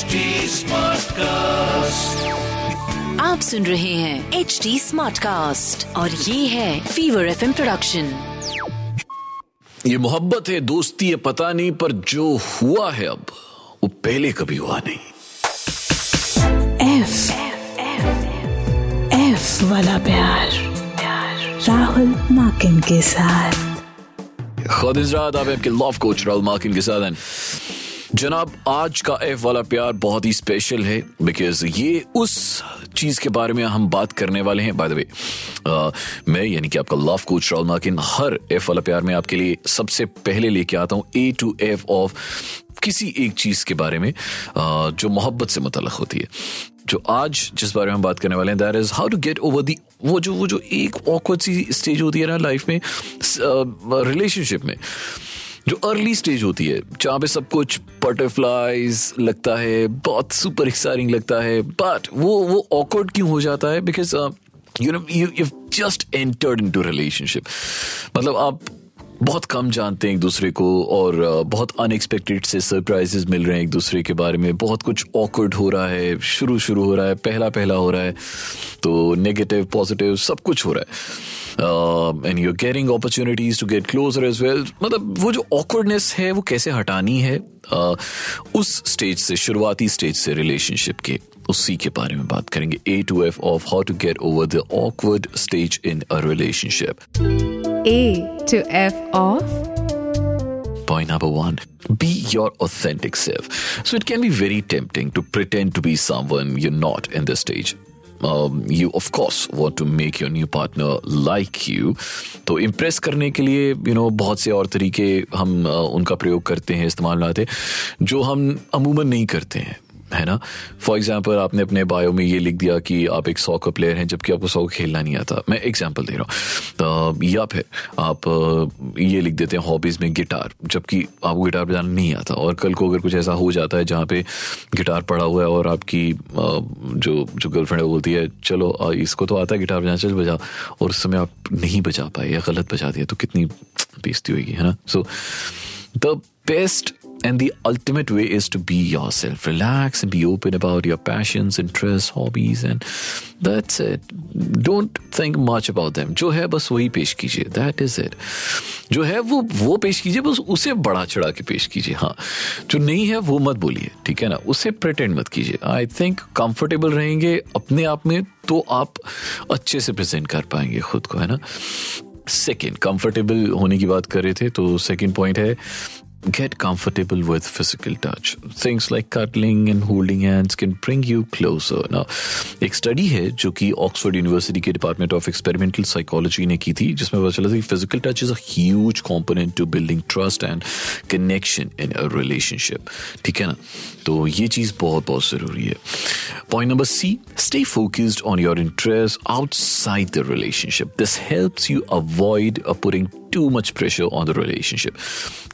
HD Smartcast. आप सुन रहे हैं एच डी स्मार्ट कास्ट और ये है फीवर एफ़ प्रोडक्शन ये मोहब्बत है दोस्ती है पता नहीं पर जो हुआ है अब वो पहले कभी हुआ नहीं। एफ़ एफ़ एफ़ वाला प्यार राहुल माकिन के साथ। खुदिजरात आप आपके लव कोच राहुल मार्किन के साथ हैं। जनाब आज का एफ़ वाला प्यार बहुत ही स्पेशल है बिकॉज़ ये उस चीज़ के बारे में हम बात करने वाले हैं। बाय द वे मैं यानी कि आपका लव कोच राहुल मार्किन हर एफ़ वाला प्यार में आपके लिए सबसे पहले लेके आता हूँ ए टू एफ़ ऑफ़ किसी एक चीज़ के बारे में अ, जो मोहब्बत से मुतलक होती है। जो आज जिस बारे में हम बात करने वाले हैं that is how to get over the वो जो वो जो एक ऑकवर्ड सी स्टेज होती है ना लाइफ में रिलेशनशिप में। जो अर्ली स्टेज होती है, जहाँ पे सब कुछ बटरफ्लाइज लगता है, बहुत सुपर एक्साइटिंग लगता है बट वो वो ऑकवर्ड क्यों हो जाता है? Because you know you just entered into relationship मतलब आप बहुत कम जानते हैं एक दूसरे को और बहुत अनएक्सपेक्टेड से सरप्राइजेस मिल रहे हैं एक दूसरे के बारे में। बहुत कुछ ऑकवर्ड हो रहा है शुरू शुरू हो रहा है पहला पहला हो रहा है तो नेगेटिव पॉजिटिव सब कुछ हो रहा है। And you getting opportunities to get closer as well मतलब वो जो ऑकवर्डनेस है वो कैसे हटानी है? अ, उस स्टेज से शुरुआती स्टेज से रिलेशनशिप के उसी के बारे में बात करेंगे। A to F of how to get over the awkward stage in a relationship A to F of Point number one be your authentic self. So it can be very tempting to pretend to be someone you're not in this stage. Um, you of course want to make your new partner like you तो impress करने के लिए you know बहुत से और तरीके हम uh, उनका प्रयोग करते हैं इस्तेमाल में आते हैं जो हम अमूमन नहीं करते हैं है ना? फॉर एग्ज़ाम्पल आपने अपने बायो में ये लिख दिया कि आप एक सॉकर प्लेयर हैं, जबकि आपको सॉकर खेलना नहीं आता। मैं एग्ज़ाम्पल दे रहा हूँ। तो या फिर आप ये लिख देते हैं हॉबीज़ में गिटार जबकि आपको गिटार बजाना नहीं आता। और कल को अगर कुछ ऐसा हो जाता है जहाँ पे गिटार पड़ा हुआ है और आपकी जो जो गर्लफ्रेंड है वो बोलती है, चलो इसको तो आता है गिटार बजाना, चल बजा और उस समय आप नहीं बजा पाए या गलत बजा दिया तो कितनी बेइज्जती होगी, है ना? So the best and the ultimate way is to be yourself. Relax and be open about your passions, interests, hobbies, and that's it. Don't think much about them. जो है बस वही पेश कीजिए That is it. जो है वो वो पेश कीजिए बस उसे बढ़ा चढ़ा के पेश कीजिए हाँ जो नहीं है वो मत बोलिए ठीक है ना उसे प्रिटेंड मत कीजिए आई थिंक कंफर्टेबल रहेंगे अपने आप में तो आप अच्छे से प्रेजेंट कर पाएँगे खुद को है ना सेकेंड कंफर्टेबल होने की बात कर रहे थे तो सेकेंड पॉइंट है Get comfortable with physical touch. Things like cuddling and holding hands can bring you closer. Now, एक स्टडी है जो कि ऑक्सफोर्ड यूनिवर्सिटी के डिपार्टमेंट ऑफ़ एक्सपेरिमेंटल साइकोलॉजी ने की थी जिसमें पता चला था कि physical touch is a huge component to building trust and connection in a relationship ठीक है ना तो ये चीज़ बहुत बहुत ज़रूरी है point number C stay focused on your interest outside the relationship this helps you avoid putting too much pressure on the relationship.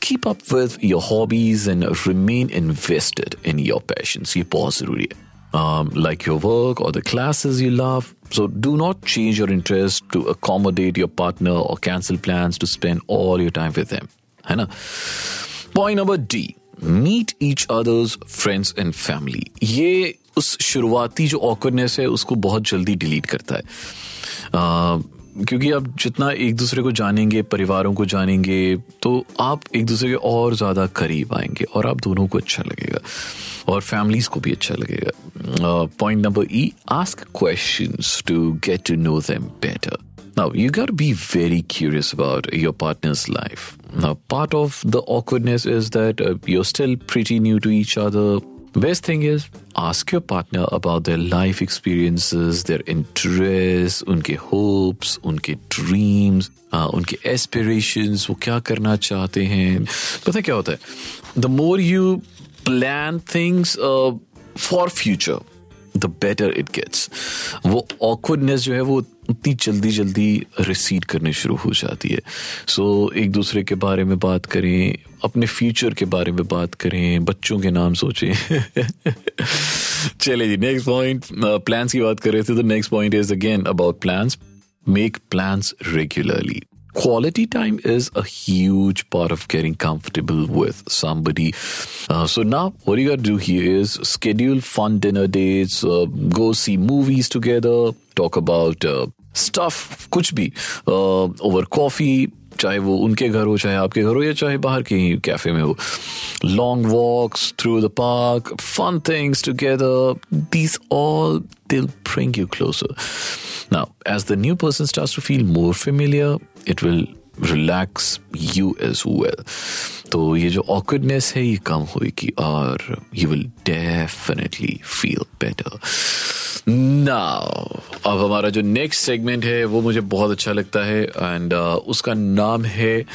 Keep up with your hobbies and remain invested in your passions. ये बहुत ज़रूरी है. Um, like your work or the classes you love. So do not change your interest to accommodate your partner or cancel plans to spend all your time with them. है ना? Point number D. Meet each other's friends and family. ये उस शुरुआती जो awkwardness है उसको बहुत जल्दी डिलीट करता है uh, क्योंकि आप जितना एक दूसरे को जानेंगे परिवारों को जानेंगे तो आप एक दूसरे के और ज़्यादा करीब आएँगे और आप दोनों को अच्छा लगेगा और फैमिलीज़ को भी अच्छा लगेगा point number E ask questions to get to know them better Now, you got to be very curious about your partner's life. Now, part of the awkwardness is that uh, you're still pretty new to each other. Best thing is ask your partner about their life experiences, their interests, उनके hopes, उनके dreams, uh, उनके aspirations, वो क्या करना चाहते हैं पता है क्या होता है The more you plan things uh, for future, the better it gets वो ऑकवर्डनेस जो है वो उतनी जल्दी जल्दी रिसीड करने शुरू हो जाती है। सो so, एक दूसरे के बारे में बात करें अपने फ्यूचर के बारे में बात करें बच्चों के नाम सोचें। चले जी नेक्स्ट पॉइंट प्लान्स की बात कर रहे थे तो next point is again about plans make plans regularly quality time is a huge part of getting comfortable with somebody. Uh, so now, what you got to do here is schedule fun dinner dates, uh, go see movies together, talk about uh, stuff, कुछ भी uh, over coffee. चाहे वो उनके घर हो चाहे आपके घर हो या चाहे बाहर कहीं कैफे में हो long walks through the park fun things together these all will bring you closer Now, as the new person starts to feel more familiar, it will relax you as well. तो ये जो awkwardness है ये कम होगी और you will definitely feel better. Now, अब हमारा जो नेक्स्ट सेगमेंट है वो मुझे बहुत अच्छा लगता है एंड uh, उसका नाम है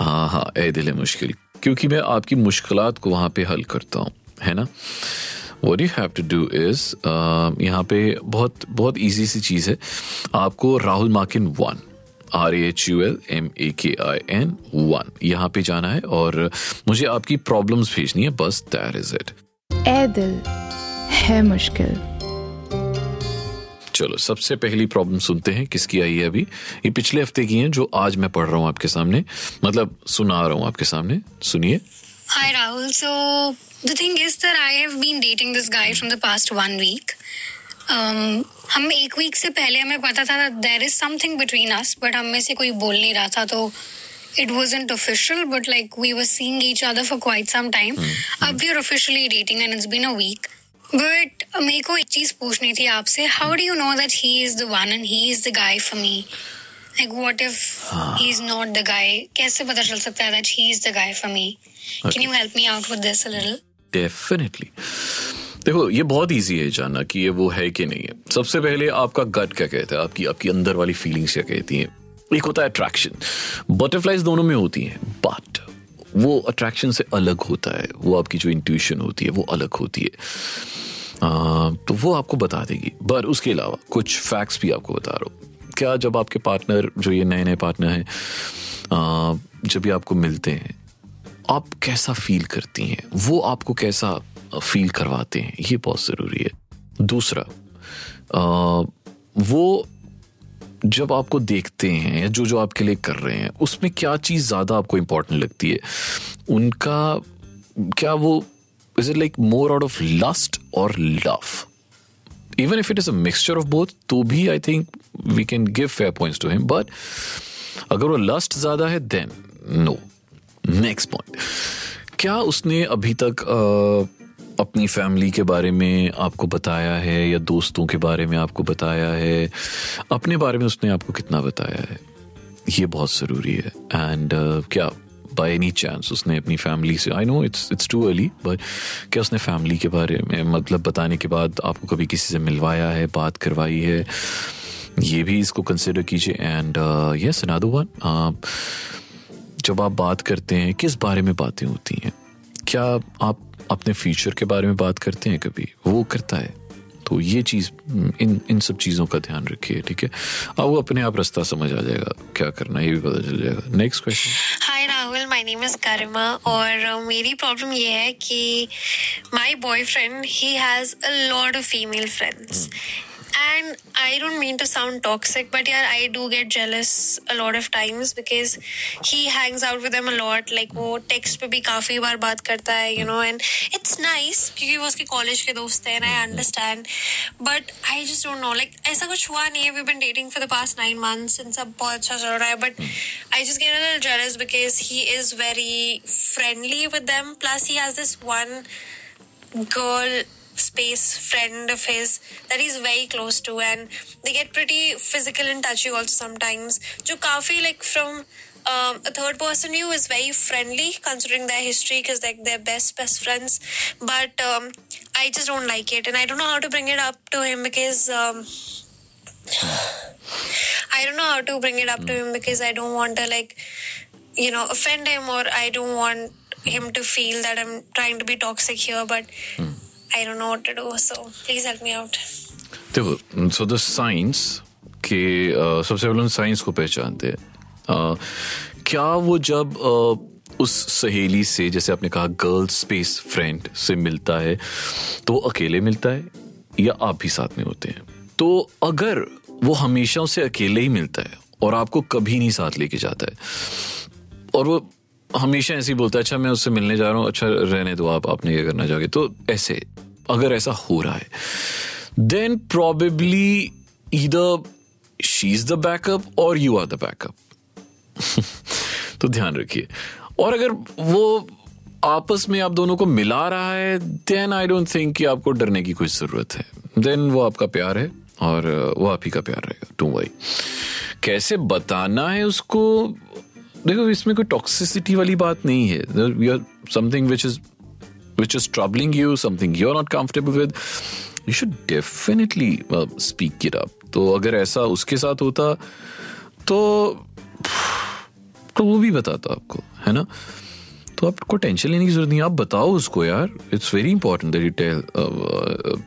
हाँ हाँ ए दिल मुश्किल क्योंकि मैं आपकी मुश्किलात को वहाँ पे हल करता हूँ है ना what you have to do is यहाँ पे बहुत बहुत ईजी सी चीज़ है। आपको Rahul Makin one R H U L M A K I N one यहाँ पे जाना है और मुझे आपकी प्रॉब्लम्स भेजनी है बस दैट इज़ इट ए दिल है मुश्किल। चलो सबसे पहली प्रॉब्लम सुनते हैं किसकी आई है अभी? ये पिछले हफ़्ते की है जो आज मैं पढ़ रहा हूँ आपके सामने। मतलब सुना रहा हूँ आपके सामने। सुनिए। Hi Rahul. So the thing is that I have been dating this guy from the past one week. Um, हम एक वीक से पहले हमें पता था there is something between us but हम में से कोई बोल नहीं रहा था तो it was official but like we were seeing each other for quite some time अब we are officially dating and it's been a week but मेरे को एक चीज़ पूछनी थी आपसे. How do you know that he is the one and he is the guy for me like what if he is not the guy कैसे पता चल सकता है that he is the guy for me can you help me out with this a little definitely देखो ये बहुत easy है जानना कि ये वो है कि नहीं है। सबसे पहले आपका गट क्या कहता है? आपकी आपकी अंदर वाली फीलिंग्स क्या कहती हैं? एक होता है अट्रैक्शन बटरफ्लाईज दोनों में होती हैं बट वो अट्रैक्शन से अलग होता है। वो आपकी जो इंट्यूशन होती है वो अलग होती है। आ, तो वो आपको बता देगी। बट उसके अलावा कुछ फैक्ट्स भी आपको बता रहा हूँ। क्या जब आपके पार्टनर जो ये नए नए पार्टनर हैं जब भी आपको मिलते हैं आप कैसा फील करती हैं? वो आपको कैसा फील करवाते हैं? ये बहुत ज़रूरी है। दूसरा आ, वो जब आपको देखते हैं या जो जो आपके लिए कर रहे हैं उसमें क्या चीज़ ज़्यादा आपको इम्पोर्टेंट लगती है? उनका क्या वो is it like more out of lust और love even if it is a mixture of both तो भी I think we can give fair points to him but अगर वो लस्ट ज़्यादा है देन नो नेक्स्ट पॉइंट क्या उसने अभी तक आ, अपनी फैमिली के बारे में आपको बताया है या दोस्तों के बारे में आपको बताया है? अपने बारे में उसने आपको कितना बताया है? ये बहुत ज़रूरी है। एंड uh, क्या बाय एनी चांस उसने अपनी फैमिली से I know it's it's too early but क्या उसने फैमिली के बारे में मतलब बताने के बाद आपको कभी किसी से मिलवाया है, बात करवाई है? ये भी इसको कंसिडर कीजिए एंड यस अनदर वन जब आप बात करते हैं, किस बारे में बातें होती हैं? क्या आप अपने फ्यूचर के बारे में बात करते हैं कभी? वो करता है। तो ये चीज़, इन इन सब चीज़ों का ध्यान रखिए, ठीक है? अब वो अपने आप रास्ता समझ आ जाएगा, क्या करना ये भी पता चल जाएगा। Next question name is Garima और मेरी प्रॉब्लम ये है कि my boyfriend he has a lot of female friends and I don't mean to sound toxic, but yeah, I do get jealous a lot of times because he hangs out with them a lot. Like वो text पे भी काफी बार बात करता है, you know, and it's nice क्योंकि वो उसके college के दोस्त हैं, and I understand. But I just don't know. Like ऐसा कुछ हुआ नहीं है. We've been dating for the past nine months and सब बहुत अच्छा चल रहा है. But I just get a little jealous because he is very friendly with them. Plus he has this one girl space friend of his that he's very close to. And they get pretty physical and touchy also sometimes. Jo kafi like from um, a third person view is very friendly considering their history because like they're best best friends. But um, i just don't like it. And i don't know how to bring it up to him because um, i don't know how to bring it up to him because i don't want to like you know offend him or i don't want him to feel that i'm trying to be toxic here. But mm. I don't know what to do. So please help me out. देखो so the science के सबसे पहले science को पहचानते हैं क्या वो जब uh, उस सहेली से जैसे आपने कहा गर्ल स्पेस फ्रेंड से मिलता है तो अकेले मिलता है या आप भी साथ में होते हैं तो अगर वो हमेशा उसे अकेले ही मिलता है और आपको कभी नहीं साथ लेके जाता है और वो हमेशा ऐसे ही बोलता है अच्छा मैं उससे मिलने जा रहा हूँ अच्छा रहने दो आप आपने क्या करना चाहोगे तो ऐसे अगर ऐसा हो रहा है देन प्रोबेबली इधर शी इज़ द बैकअप और यू आर द बैकअप तो ध्यान रखिए। और अगर वो आपस में आप दोनों को मिला रहा है देन आई डोंट थिंक कि आपको डरने की कोई ज़रूरत है। देन वो आपका प्यार है और वो आप ही का प्यार रहेगा। टू वाई कैसे बताना है उसको? देखो, इसमें कोई टॉक्सिसिटी वाली बात नहीं है। Something which is which is troubling you something you are not comfortable with you should definitely speak it up तो अगर ऐसा उसके साथ होता तो तो वो भी बताता आपको, है ना? तो आपको टेंशन लेने की ज़रूरत नहीं आप बताओ उसको यार। It's very important that you tell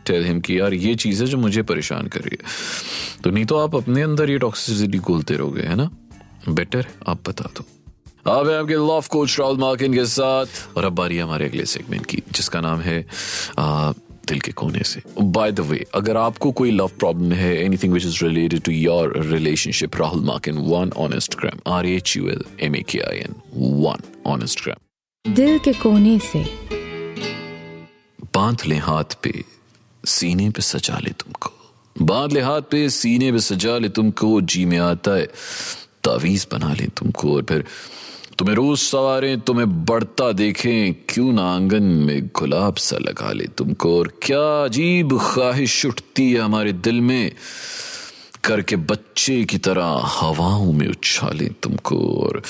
tell him कि यार, ये चीज़ है जो मुझे परेशान कर रही है। तो नहीं तो आप अपने अंदर ये टॉक्सिसिटी खोलते रहोगे, है ना? बेटर आप बता दो। अब आपके लव कोच राहुल मार्किन के साथ। और अब बारी हमारे अगले सेगमेंट की जिसका नाम है आ, दिल के कोने से। बाय द वे अगर आपको कोई लव प्रॉब्लम है anything which is related to your relationship Rahul Makin one on Instagram R H U L M A K I N one on Instagram दिल के कोने से। बाँध ले हाथ पे सीने पे सजा ले तुमको। बाँध ले हाथ पे सीने पे सजा ले तुमको जी में आता है तावीज बना ले तुमको। और फिर तुम्हें रोज सवारे, तुम्हें बढ़ता देखें। क्यों ना आँगन में गुलाब सा लगा ले तुमको? और क्या अजीब ख्वाहिश उठती है हमारे दिल में? करके बच्चे की तरह हवाओं में उछाले तुमको। और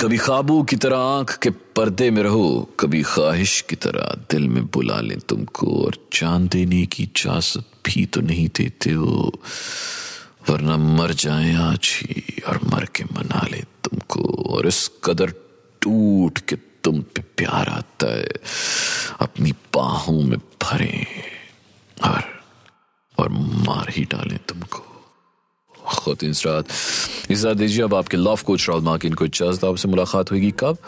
कभी खाबू की तरह आँख के पर्दे में रहो, कभी ख्वाहिश की तरह दिल में बुला ले तुमको। और चाँद देने की इजाज़त भी तो नहीं देते हो। वरना मर जाए आज ही और मर के मना ले तुमको। और इस कदर टूट के तुम पे प्यार आता है। अपनी बाहों में भरे और और मार ही डालें तुमको। खुद इस रात इस रात दीजिए, अब आपके लव कोच राहुल मार्किन को इजाज़त, आपसे मुलाकात होगी कब?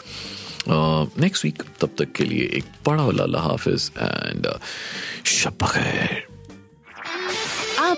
नेक्स्ट वीक तब तक के लिए एक बड़ा वाला हाफिज एंड शब खैर